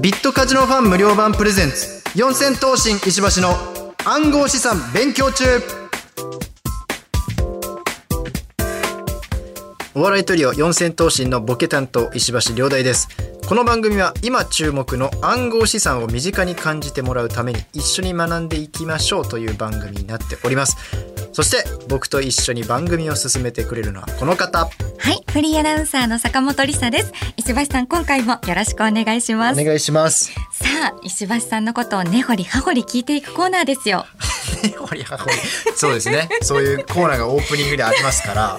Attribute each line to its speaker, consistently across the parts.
Speaker 1: ビットカジノファン無料版プレゼンツ。四千頭身石橋の暗号資産勉強中。お笑いトリオ四千頭身のボケ担当石橋亮大です。この番組は今注目の暗号資産を身近に感じてもらうために一緒に学んでいきましょうという番組になっております。そして僕と一緒に番組を進めてくれるのはこの方
Speaker 2: はい、フリーアナウンサーの坂本理沙です。石橋さん、今回もよろしくお願いします。
Speaker 1: お願いします
Speaker 2: さあ、石橋さんのことを根掘り葉掘り聞いていくコーナーですよ。
Speaker 1: ほりはほりそうですねそういうコーナーがオープニングでありますから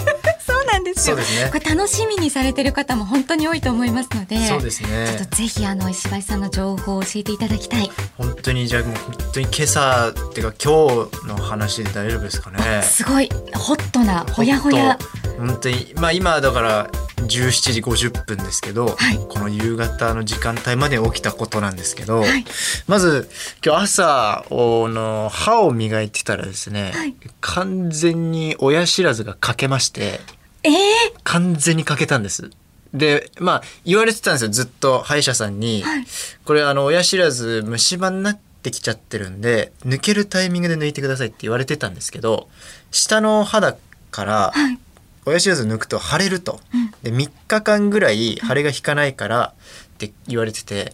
Speaker 2: なんですよ。
Speaker 1: そうですね
Speaker 2: これ楽しみにされてる方も本当に多いと思いますので。
Speaker 1: そうですね
Speaker 2: ちょっとぜひあの石橋さんの情報を教えていただきたい。
Speaker 1: 本当にじゃあもう本当に今朝っていうか今日の話で大丈夫ですかね
Speaker 2: すごいホットなほやほや。
Speaker 1: 本当にまあ今だから17時50分ですけど、
Speaker 2: はい
Speaker 1: この夕方の時間帯まで起きたことなんですけど、
Speaker 2: はい
Speaker 1: まず今日朝の歯を磨いてたらですね、
Speaker 2: はい
Speaker 1: 完全に親知らずが欠けまして
Speaker 2: ええ
Speaker 1: 完全に欠けたんです。でまあ言われてたんですよずっと歯医者さんに、
Speaker 2: はい
Speaker 1: これあの親知らず虫歯になってきちゃってるんで抜けるタイミングで抜いてくださいって言われてたんですけど下の肌から
Speaker 2: はい。
Speaker 1: 親知らず抜くと腫れると、
Speaker 2: うん
Speaker 1: で3日間ぐらい腫れが引かないからって言われてて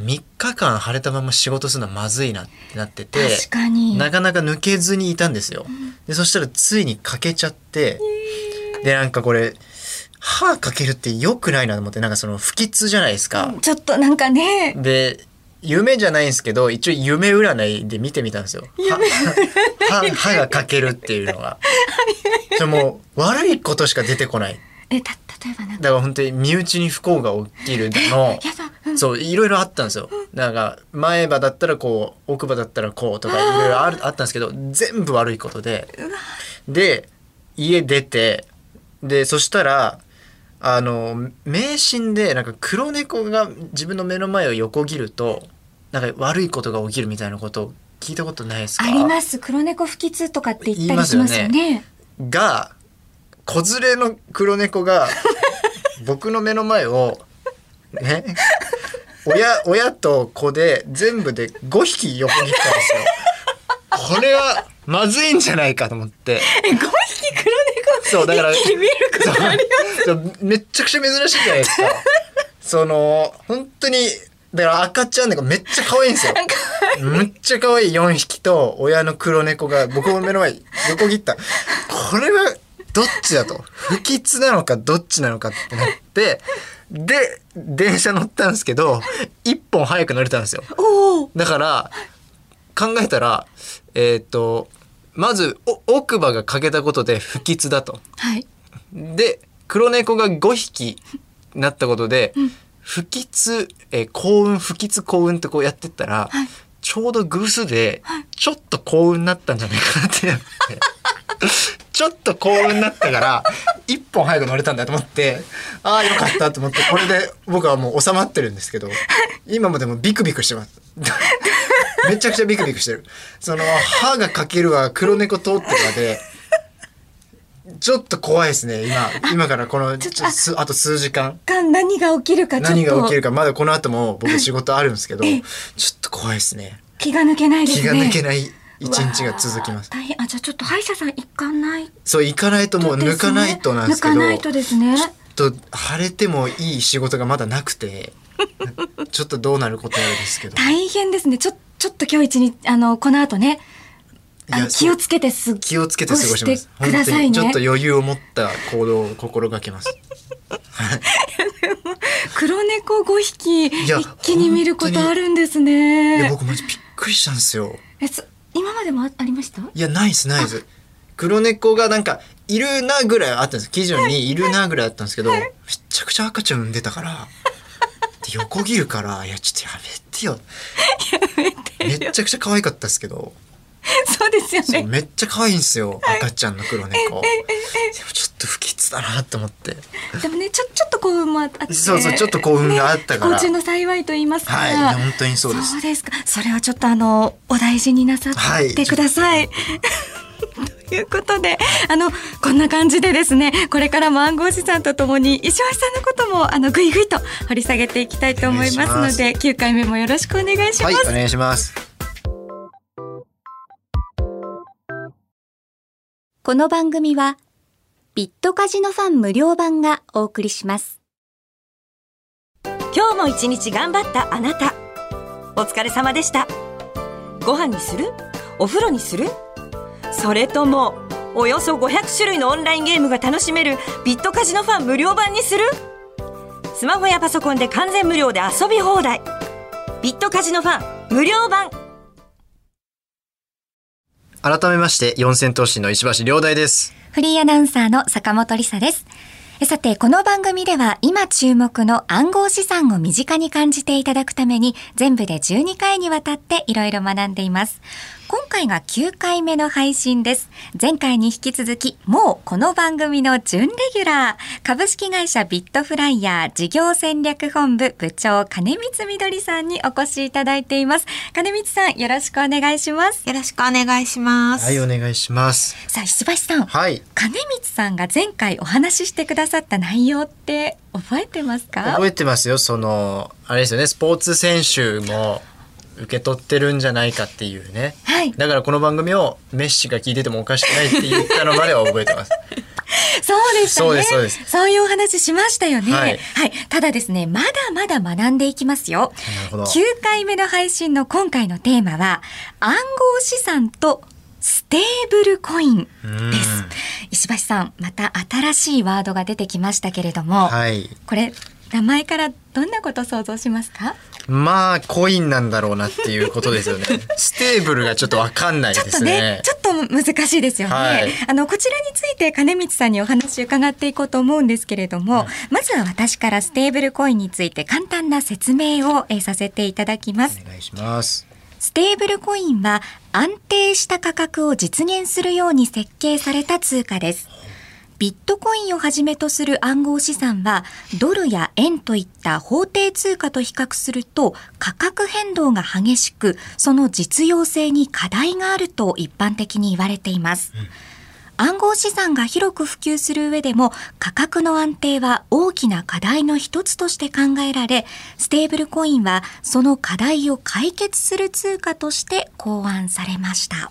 Speaker 1: 3日間腫れたまま仕事するのはまずいなってなってて
Speaker 2: 確かに。
Speaker 1: なかなか抜けずにいたんですよ。でそしたらついに欠けちゃってでなんかこれ歯かけるって良くないなと思ってなんかその不吉じゃないですか。
Speaker 2: ちょっとなんかね。
Speaker 1: で夢じゃないんですけど一応夢占いで見てみたんですよ。歯歯歯が欠けるっていうのが。でもう悪いことしか出てこない。
Speaker 2: えた例えばなんか。
Speaker 1: だから本当に身内に不幸が起きるの。
Speaker 2: うん
Speaker 1: そういろいろあったんですよ。なんか前歯だったらこう奥歯だったらこうとかいろいろあるあったんですけど全部悪いことでで家出てでそしたらあの迷信でなんか黒猫が自分の目の前を横切るとなんか悪いことが起きるみたいなことを聞いたことないですか？
Speaker 2: あります。黒猫不吉とかって言ったりしますよ
Speaker 1: 言い
Speaker 2: ね。
Speaker 1: が子連れの黒猫が 僕の目の前をね親親と子で全部で5匹横切ったんですよ。これはまずいんじゃないかと思って
Speaker 2: え、五匹？黒猫。
Speaker 1: そうだからめっちゃくちゃ珍しいじゃないですか。その本当にだから赤ちゃん猫めっちゃ可愛いんですよ。めっちゃ可愛い4匹と親の黒猫が僕の目の前に横切った。これはどっちだと？不吉なのかどっちなのかってなってで電車乗ったんですけど一本早く乗れたんですよ。だから考えたらえっ、とまずお奥歯が欠けたことで不吉だと。
Speaker 2: はい。
Speaker 1: で黒猫が5匹なったことで、不吉、えー幸運不吉幸運ってこうやってったら、
Speaker 2: はい
Speaker 1: ちょうど偶数でちょっと幸運になったんじゃないかなってなって ちょっと幸運になったから一本早く乗れたんだと思ってああよかったと思ってこれで僕はもう収まってるんですけど今もでもビクビクしてます。めちゃくちゃビクビクしてる。その歯が欠けるわ黒猫通ってるわでちょっと怖いですね今今からこのちょ
Speaker 2: ちょ
Speaker 1: すあと数時間
Speaker 2: が何が起きるかちょっと
Speaker 1: 何が起きるかまだこの後も僕仕事あるんですけどちょ
Speaker 2: え
Speaker 1: っと怖いですね
Speaker 2: 気が抜けないです
Speaker 1: 気
Speaker 2: ね。
Speaker 1: が抜けない一日が続きます
Speaker 2: 大変。あ、じゃあちょっと歯医者さん行かない？
Speaker 1: そう行かないともう抜かないとなんですけど
Speaker 2: 抜かないとですね。
Speaker 1: ちょっと腫れてもいい仕事がまだなくて ちょっとどうなることやらですけど
Speaker 2: 大変ですね。ちょちょっと今日一日あのこの後ね。気をつけてす
Speaker 1: 気をつけて過ごします。
Speaker 2: くださいね。
Speaker 1: ちょっと余裕を持った行動を心がけます。
Speaker 2: 黒猫5匹一気に見ることあるんです
Speaker 1: いや
Speaker 2: ね。
Speaker 1: 僕マジびっくりしたんですよ。
Speaker 2: えそ今までもあありました？
Speaker 1: いやないですないです。黒猫がなんかいるなぐらいあったんです。基準にいるなぐらいあったんですけどめちゃくちゃ赤ちゃん産んでたからで横切るからいやちょっとやめてよ。めっちゃくちゃ可愛かったですけど。
Speaker 2: そうですよね。
Speaker 1: めっちゃ可愛いんですよ。赤ちゃんの黒猫。でもちょっと不吉だなと思って。
Speaker 2: でもねちょちょっと幸運もあって。
Speaker 1: そうそうちょっと幸運があったから。
Speaker 2: 不幸中の幸いと言いますか。
Speaker 1: はい。いや本当にそうです。
Speaker 2: そうですか。それはちょっとあのお大事になさってください。とということで、あの、こんな感じでですね、これからも暗号資産とともに、石橋さんのことも、あの、ぐいぐいと掘り下げていきたいと思いますので、9回目もよろしくお願いします。
Speaker 1: はい、お願いします。
Speaker 2: この番組は、ビットカジノファン無料版がお送りします。
Speaker 3: 今日も一日頑張ったあなたお疲れ様でしたご飯にする？お風呂にする？それともおよそ500種類のオンラインゲームが楽しめるビットカジノファン無料版にする？スマホやパソコンで完全無料で遊び放題ビットカジノファン無料版
Speaker 1: 改めまして、四千頭身の石橋亮大です。
Speaker 2: フリーアナウンサーの坂本理沙です。えさて、この番組では今注目の暗号資産を身近に感じていただくために全部で12回にわたっていろいろ学んでいます。今回が9回目の配信です。前回に引き続き、もうこの番組の準レギュラー、株式会社ビットフライヤー事業戦略本部部長金光みどりさんにお越しいただいています。金光さん、よろしくお願いします。
Speaker 4: よろしくお願いします。
Speaker 1: はい、お願いします。
Speaker 2: さあ、石橋さん。
Speaker 1: はい。
Speaker 2: 金光さんが前回お話ししてくださった内容って覚えてますか？
Speaker 1: 覚えてますよ。その、あれですよね、スポーツ選手も受け取ってるんじゃないかっていうね。
Speaker 2: はい。
Speaker 1: だからこの番組をメッシが聞いててもおかしくないって言ったのまでは覚えてます。
Speaker 2: そうでしたね。
Speaker 1: そうですそうです。
Speaker 2: そういうお話しましたよね。
Speaker 1: はい。
Speaker 2: ただですねまだまだ学んでいきますよ。
Speaker 1: なるほど。
Speaker 2: 9回目の配信の今回のテーマは暗号資産とステーブルコインです。
Speaker 1: うん。
Speaker 2: 石橋さんまた新しいワードが出てきましたけれども、
Speaker 1: はい。
Speaker 2: これ名前からどんなこと想像しますか？
Speaker 1: まあ、コインなんだろうなっていうことですよね。ステーブルがちょっとわかんない
Speaker 2: ちょっと
Speaker 1: ですね
Speaker 2: ね。ちょっと難しいですよね。
Speaker 1: はい
Speaker 2: あのこちらについて金光さんにお話を伺っていこうと思うんですけれども、まずは私からステーブルコインについて簡単な説明を、えーさせていただきます。
Speaker 1: お願いします。
Speaker 2: ステーブルコインは安定した価格を実現するように設計された通貨です。ビットコインをはじめとする暗号資産はドルや円といった法定通貨と比較すると価格変動が激しくその実用性に課題があると一般的に言われています。暗号資産が広く普及する上でも価格の安定は大きな課題の一つとして考えられ、ステーブルコインはその課題を解決する通貨として考案されました。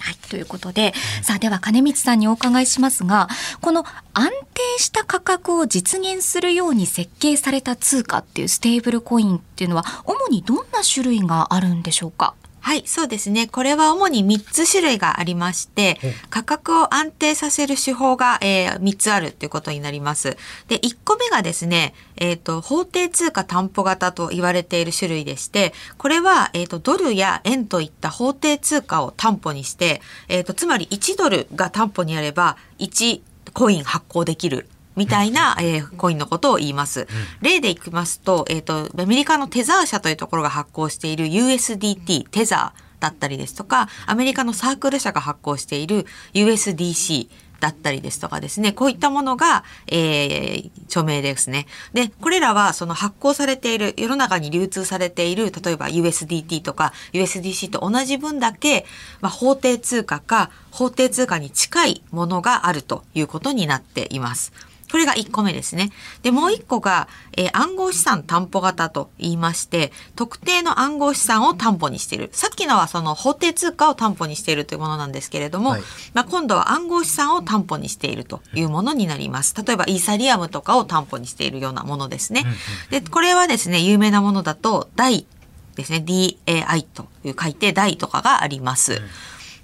Speaker 2: はい。ということで、さあでは金光さんにお伺いしますが、この安定した価格を実現するように設計された通貨っていうステーブルコインっていうのは、主にどんな種類があるんでしょうか？
Speaker 4: はい、そうですね。これは主に3つ種類がありまして、価格を安定させる手法が、えー3つあるということになります。で、1個目がですね、えっ、と、法定通貨担保型と言われている種類でして、これは、えっ、と、ドルや円といった法定通貨を担保にして、えっ、と、つまり1ドルが担保にあれば、1コイン発行できる。みたいな、えーコインのことを言います。例でいきますと、えっ、と、アメリカのテザー社というところが発行している USDT、テザーだったりですとか、アメリカのサークル社が発行している USDC だったりですとかですね、こういったものが、えー著名ですね。で、これらはその発行されている、世の中に流通されている、例えば USDT とか USDC と同じ分だけ、まあ、法定通貨か法定通貨に近いものがあるということになっています。これが1個目ですね。で、もう1個が、えー暗号資産担保型と言いまして、特定の暗号資産を担保にしている。さっきのはその法定通貨を担保にしているというものなんですけれども、
Speaker 1: はい
Speaker 4: まあ、今度は暗号資産を担保にしているというものになります。例えばイーサリアムとかを担保にしているようなものですね。で、これはですね、有名なものだと、DAI ですね、DAI という書いて DAI とかがあります。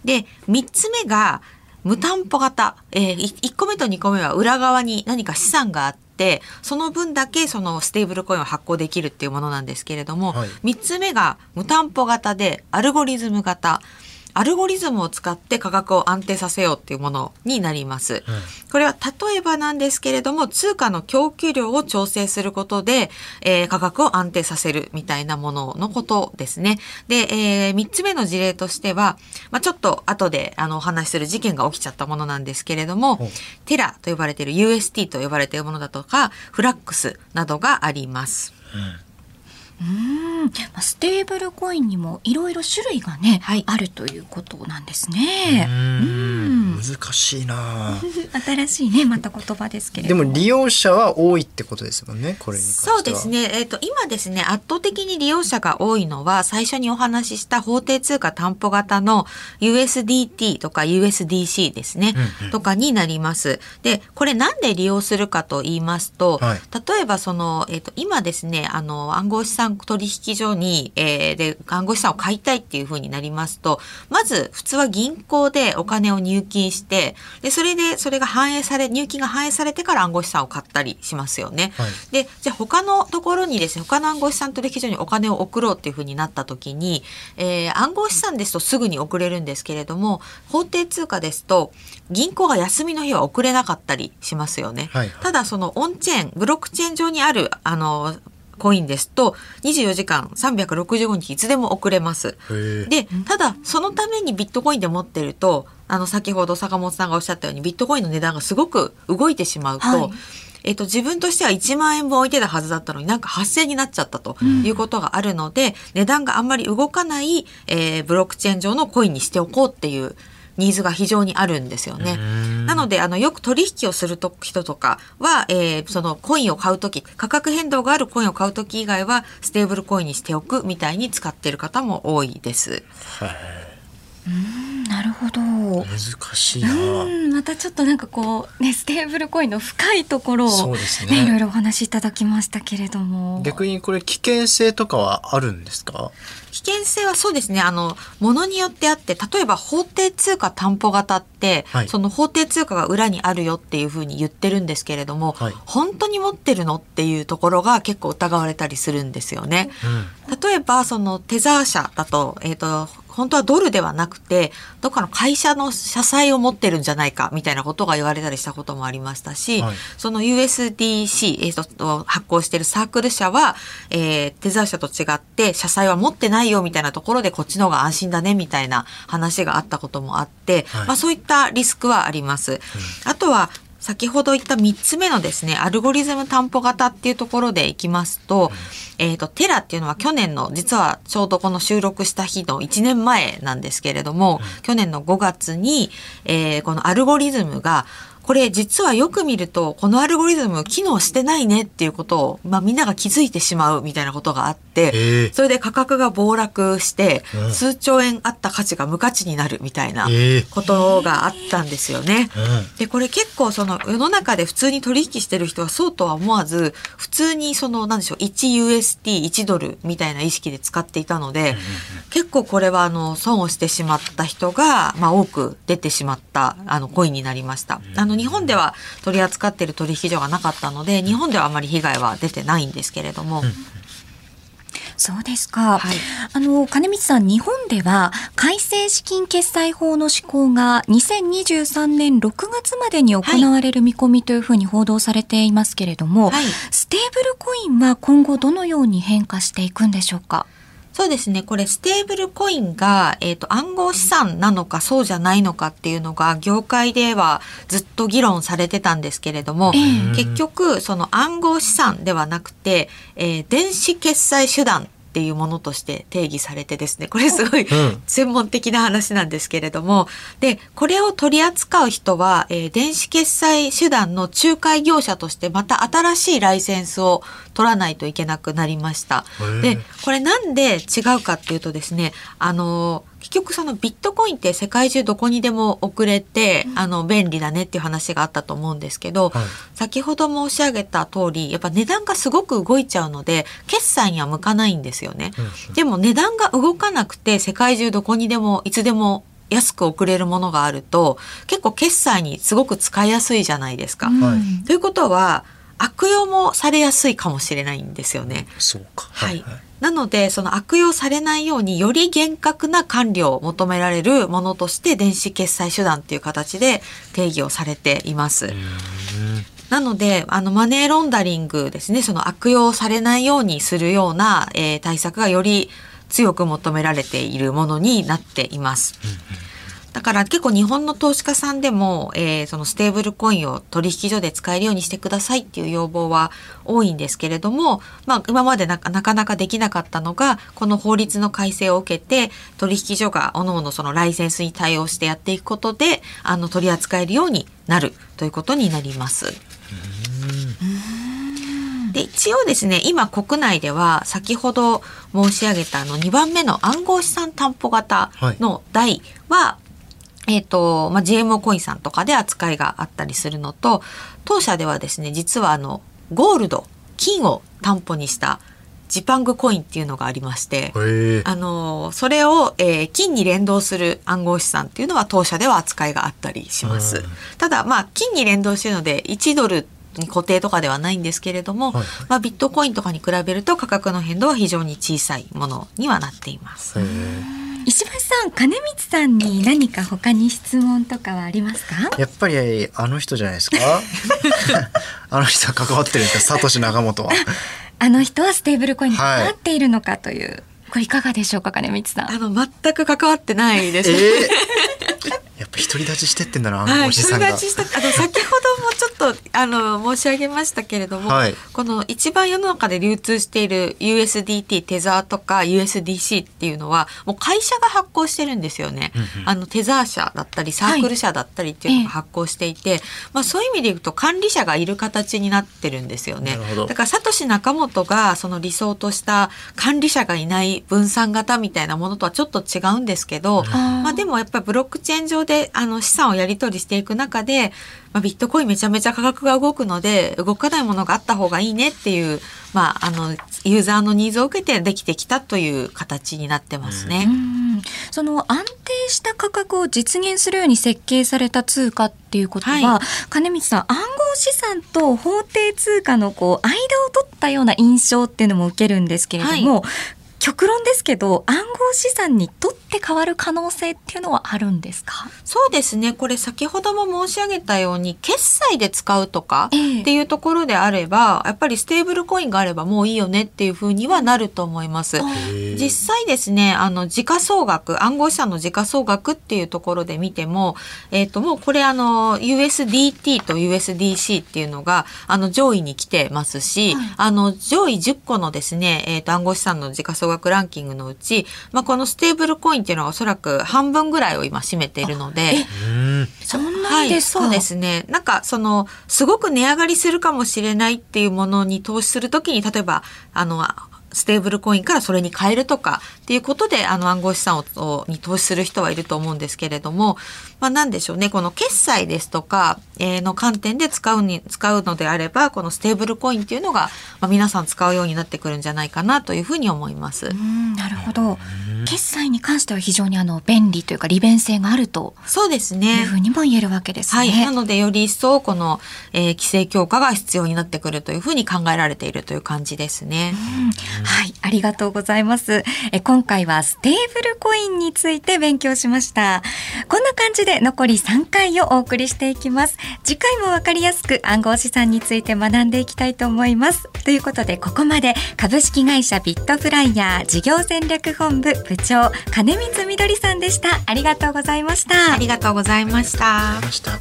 Speaker 4: で、3つ目が無担保型。えー、1個目と2個目は裏側に何か資産があって、その分だけそのステーブルコインを発行できるっていうものなんですけれども、
Speaker 1: はい
Speaker 4: 3つ目が無担保型でアルゴリズム型。アルゴリズムを使って価格を安定させようっていうものになります。これは例えばなんですけれども、通貨の供給量を調整することで、えー価格を安定させるみたいなもののことですね。で、え3つ目の事例としては、まあ、ちょっと後であのお話しする事件が起きちゃったものなんですけれどもテラと呼ばれている UST と呼ばれているものだとか、フラックスなどがあります。
Speaker 2: うんまあステーブルコインにもいろいろ種類がね、
Speaker 4: はい。
Speaker 2: あるということなんですね。
Speaker 1: うん。難しいな。
Speaker 2: 新しいねまた言葉ですけれ
Speaker 1: で
Speaker 2: ど
Speaker 1: も。利用者は多いってことですもんねこれに関しては。
Speaker 4: そうですね。えっ、と、今ですね、圧倒的に利用者が多いのは、最初にお話しした法定通貨担保型の USDT とか USDC ですね、
Speaker 1: うんうん。
Speaker 4: とかになります。で、これなんで利用するかと言いますと、
Speaker 1: はい。
Speaker 4: 例えばその、えっ、と、今ですね、あの、暗号資産取引所に、えーで、暗号資産を買いたいっていう風になりますと、まず、普通は銀行でお金を入金して、で、それで、それが反映され、入金が反映されてから暗号資産を買ったりしますよね。
Speaker 1: はい
Speaker 4: でじゃあ他のところにですね他の暗号資産取引所にお金を送ろうっていうふうになった時に、えー暗号資産ですとすぐに送れるんですけれども法定通貨ですと銀行が休みの日は送れなかったりしますよね。
Speaker 1: はいはい
Speaker 4: ただそのオンチェーンブロックチェーン上にあるあのコインですと24時間365日いつでも送れます。でただそのためにビットコインで持ってるとあの先ほど坂本さんがおっしゃったようにビットコインの値段がすごく動いてしまうと、
Speaker 2: はい。
Speaker 4: えっと自分としては1万円分置いてたはずだったのになんか8000円になっちゃったということがあるので、値段があんまり動かない、えーブロックチェーン上のコインにしておこうっていうニーズが非常にあるんですよね。なのであのよく取引をすると人とかは、えーそのコインを買う時価格変動があるコインを買う時以外はステーブルコインにしておくみたいに使ってる方も多いです。
Speaker 2: うんなるほど。
Speaker 1: 難しいな。
Speaker 2: うんまたちょっとなんかこうねステーブルコインの深いところ
Speaker 1: そう
Speaker 2: を
Speaker 1: ですね。
Speaker 2: いろいろお話しいただきましたけれども。
Speaker 1: 逆にこれ危険性とかはあるんですか？
Speaker 4: 危険性はそうですね。あのものによってあって例えば法定通貨担保型って、
Speaker 1: はい。
Speaker 4: その法定通貨が裏にあるよっていうふうに言ってるんですけれども、
Speaker 1: はい。
Speaker 4: 本当に持ってるのっていうところが結構疑われたりするんですよね。例えばそのテザー社だと,、えー、と本当はドルではなくてどっかの会社の社債を持ってるんじゃないかみたいなことが言われたりしたこともありましたし、
Speaker 1: はい。
Speaker 4: その USDC、えーと発行しているサークル社は、えーテザー社と違って社債は持ってないよみたいなところでこっちの方が安心だねみたいな話があったこともあって、
Speaker 1: はい。
Speaker 4: まあ、そういったリスクはあります。あとは先ほど言った3つ目のですね、アルゴリズム担保型っていうところでいきますと、えっ、と、テラっていうのは去年の、実はちょうどこの収録した日の1年前なんですけれども、去年の5月に、えーこのアルゴリズムが、これ実はよく見ると、このアルゴリズム機能してないねっていうことを、まあみんなが気づいてしまうみたいなことがあって、それで価格が暴落して
Speaker 1: う、ん。
Speaker 4: 数兆円あった価値が無価値になるみたいなことがあったんですよね。
Speaker 1: うん。
Speaker 4: でこれ結構その世の中で普通に取引してる人はそうとは思わず普通にそのなんでしょう 1USD1 ドルみたいな意識で使っていたので、結構これはあの損をしてしまった人が、まあ、多く出てしまったあのコインになりました。あの日本では取り扱っている取引所がなかったので日本ではあまり被害は出てないんですけれども。
Speaker 2: そうですか。
Speaker 4: はい
Speaker 2: あの金光さん、日本では改正資金決済法の施行が2023年6月までに行われる見込みというふうに報道されていますけれども、
Speaker 4: はい
Speaker 2: ステーブルコインは今後どのように変化していくんでしょうか？
Speaker 4: そうですね。これ、ステーブルコインが、えっ、と、暗号資産なのか、そうじゃないのかっていうのが、業界ではずっと議論されてたんですけれども、
Speaker 2: ええ
Speaker 4: 結局、その暗号資産ではなくて、えー電子決済手段っていうものとして定義されてですね、これすごい、
Speaker 1: ん
Speaker 4: 専門的な話なんですけれども、で、これを取り扱う人は、えー電子決済手段の仲介業者としてまた新しいライセンスを取らないといけなくなりました。で、これなんで違うかっていうとですね、あの結局そのビットコインって世界中どこにでも送れて、あの便利だねっていう話があったと思うんですけど、
Speaker 1: はい
Speaker 4: 先ほど申し上げた通りやっぱ値段がすごく動いちゃうので決済には向かないんですよね。でも値段が動かなくて世界中どこにでもいつでも安く送れるものがあると結構決済にすごく使いやすいじゃないですか。
Speaker 1: はい
Speaker 4: ということは悪用もされやすいかもしれないんですよね。
Speaker 1: そうか
Speaker 4: はい、なのでその悪用されないようにより厳格な管理を求められるものとして電子決済手段っていう形で定義をされています。なのであのマネーロンダリングですねその悪用されないようにするような、えー対策がより強く求められているものになっています。だから結構日本の投資家さんでも、えーそのステーブルコインを取引所で使えるようにしてくださいっていう要望は多いんですけれども、まあ、今までなかなかできなかったのがこの法律の改正を受けて取引所が各々そのライセンスに対応してやっていくことであの取り扱えるようになるということになります。で一応ですね今国内では先ほど申し上げたあの2番目の暗号資産担保型の台は、えっ、と、まあ、GMO コインさんとかで扱いがあったりするのと当社ではですね実はあのゴールド金を担保にしたジパングコインっていうのがありまして、あのそれを、えー金に連動する暗号資産っていうのは当社では扱いがあったりします。
Speaker 1: うん
Speaker 4: ただまあ金に連動しているので1ドルに固定とかではないんですけれども、
Speaker 1: はい
Speaker 4: まあ、ビットコインとかに比べると価格の変動は非常に小さいものにはなっています。
Speaker 2: 石橋さん金光さんに何か他に質問とかはありますか？
Speaker 1: やっぱりあの人じゃないですか？あの人は関わってるんですか？サトシ仲本は。
Speaker 2: あの人はステーブルコインに関わっているのかという、これいかがでしょうか金光さん。
Speaker 4: あの全く関わってないです。
Speaker 1: えー独り立ちしてってんだな暗
Speaker 4: はい、
Speaker 1: 号資産が、
Speaker 4: 独り立ちしたあの先ほどもちょっとあの申し上げましたけれども、
Speaker 1: はい。
Speaker 4: この一番世の中で流通している USDT テザーとか USDC っていうのはもう会社が発行してるんですよね。
Speaker 1: うんうん。
Speaker 4: あのテザー社だったりサークル社だったりっていうのが発行していて、まあそういう意味で言うと管理者がいる形になってるんですよね。だからサトシ仲本がその理想とした管理者がいない分散型みたいなものとはちょっと違うんですけど、まあでもやっぱりブロックチェーン上であの資産をやり取りしていく中で、まあ、ビットコインめちゃめちゃ価格が動くので動かないものがあった方がいいねっていう、まあ、あのユーザーのニーズを受けてできてきたという形になってますね。
Speaker 2: うん。その安定した価格を実現するように設計された通貨っていうことは、
Speaker 4: は
Speaker 2: 金光さん暗号資産と法定通貨のこう間を取ったような印象っていうのも受けるんですけれども、極論ですけど暗号資産にとって変わる可能性っていうのはあるんですか？
Speaker 4: そうですね。これ先ほども申し上げたように決済で使うとか
Speaker 2: ええ。
Speaker 4: っていうところであればやっぱりステーブルコインがあればもういいよねっていうふうにはなると思います。実際ですねあの時価総額暗号資産の時価総額っていうところで見ても、えっともうこれあの USDT と USDC っていうのがあの上位に来てますし、あの上位10個のですね、えっと暗号資産の時価総額ランキングのうち、まあ、このステーブルコインっていうのはおそらく半分ぐらいを今占めているので。
Speaker 1: うん
Speaker 2: そんなにですか、
Speaker 4: はい、そうですね。なんかそのすごく値上がりするかもしれないっていうものに投資するときに例えばあのステーブルコインからそれに変えるとかっていうことであの暗号資産ををに投資する人はいると思うんですけれども、まあ、なんでしょうね。この決済ですとか、えーの観点で使うに使うのであればこのステーブルコインっていうのが、まあ、皆さん使うようになってくるんじゃないかなというふうに思います。
Speaker 2: うんなるほど決済に関しては非常にあの便利というか利便性があると
Speaker 4: そうです
Speaker 2: いう
Speaker 4: ね。
Speaker 2: ふうにも言えるわけですね。
Speaker 4: はい。なので、より一層、この、えー規制強化が必要になってくるというふうに考えられているという感じですね。
Speaker 2: うんはい、ありがとうございます。え今回はステーブルコインについて勉強しました。こんな感じで残り3回をお送りしていきます。次回もわかりやすく暗号資産について学んでいきたいと思います。ということで、ここまで株式会社ビットフライヤー事業戦略本部部長金光みどりさんでした。ありがとうございました
Speaker 4: あ。りがとうございました。
Speaker 1: ました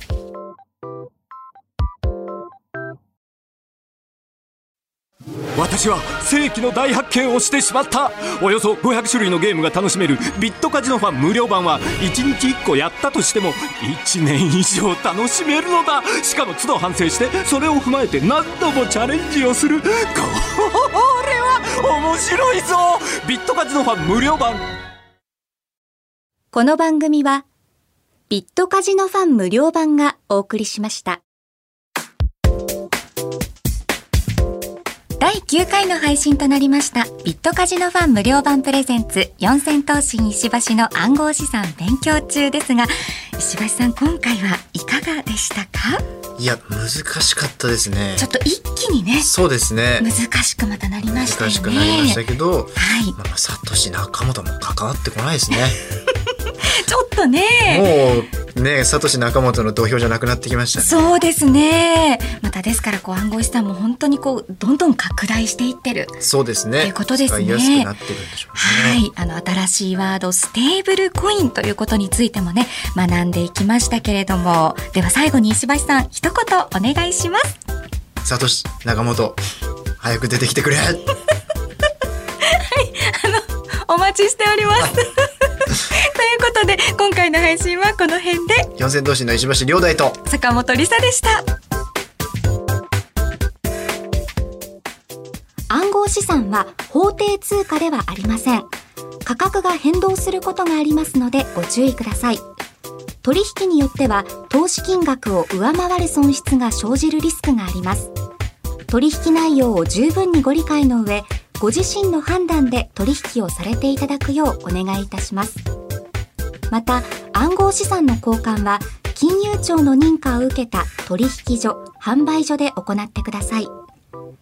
Speaker 5: 私は世紀の大発見をしてしまったおよそ500種類のゲームが楽しめるビットカジノファン無料版は1日1個やったとしても1年以上楽しめるのだしかも都度反省してそれを踏まえて何度もチャレンジをするこれは面白いぞビットカジノファン無料版
Speaker 2: この番組はビットカジノファン無料版がお送りしました。第9回の配信となりましたビットカジノファン無料版プレゼンツ四千頭身石橋の暗号資産勉強中ですが石橋さん今回はいかがでしたか？
Speaker 1: いや難しかったですね。
Speaker 2: ちょっと一気にね
Speaker 1: そうですね。
Speaker 2: 難しくまたなりましたよね。
Speaker 1: 難しくなりましたけど、
Speaker 2: はい。
Speaker 1: まあ、サトシ仲本も関わってこないですね
Speaker 6: ちょっとね。
Speaker 1: もうね、サトシ仲本の土俵じゃなくなってきましたね。
Speaker 6: そうですね。またですからこう暗号資産も本当にこうどんどん拡大していってる。
Speaker 1: そうですね。
Speaker 6: ということですね
Speaker 1: 使いやすくなってるんでしょうね。
Speaker 6: はい、あの新しいワードステーブルコインということについてもね学んでいきましたけれども、では最後に石橋さん一言お願いします。
Speaker 1: サトシ仲本早く出てきてくれ。
Speaker 6: お待ちしております。ということで今回の配信はこの辺で
Speaker 1: 四千頭身の石橋亮大と。
Speaker 6: 坂本理沙でした。暗号資産は法定通貨ではありません。価格が変動することがありますのでご注意ください。取引によっては投資金額を上回る損失が生じるリスクがあります。取引内容を十分にご理解の上、ご自身の判断で取引をされていただくようお願いいたします。また暗号資産の交換は金融庁の認可を受けた取引所販売所で行ってください。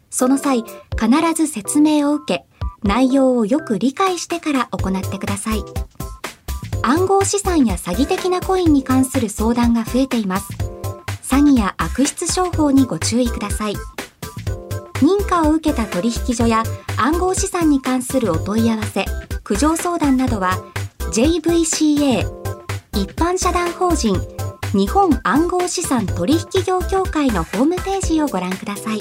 Speaker 6: その際必ず説明を受け内容をよく理解してから行ってください。暗号資産や詐欺的なコインに関する相談が増えています。詐欺や悪質商法にご注意ください。認可を受けた取引所や暗号資産に関するお問い合わせ苦情相談などは JVCA 一般社団法人日本暗号資産取引業協会のホームページをご覧ください。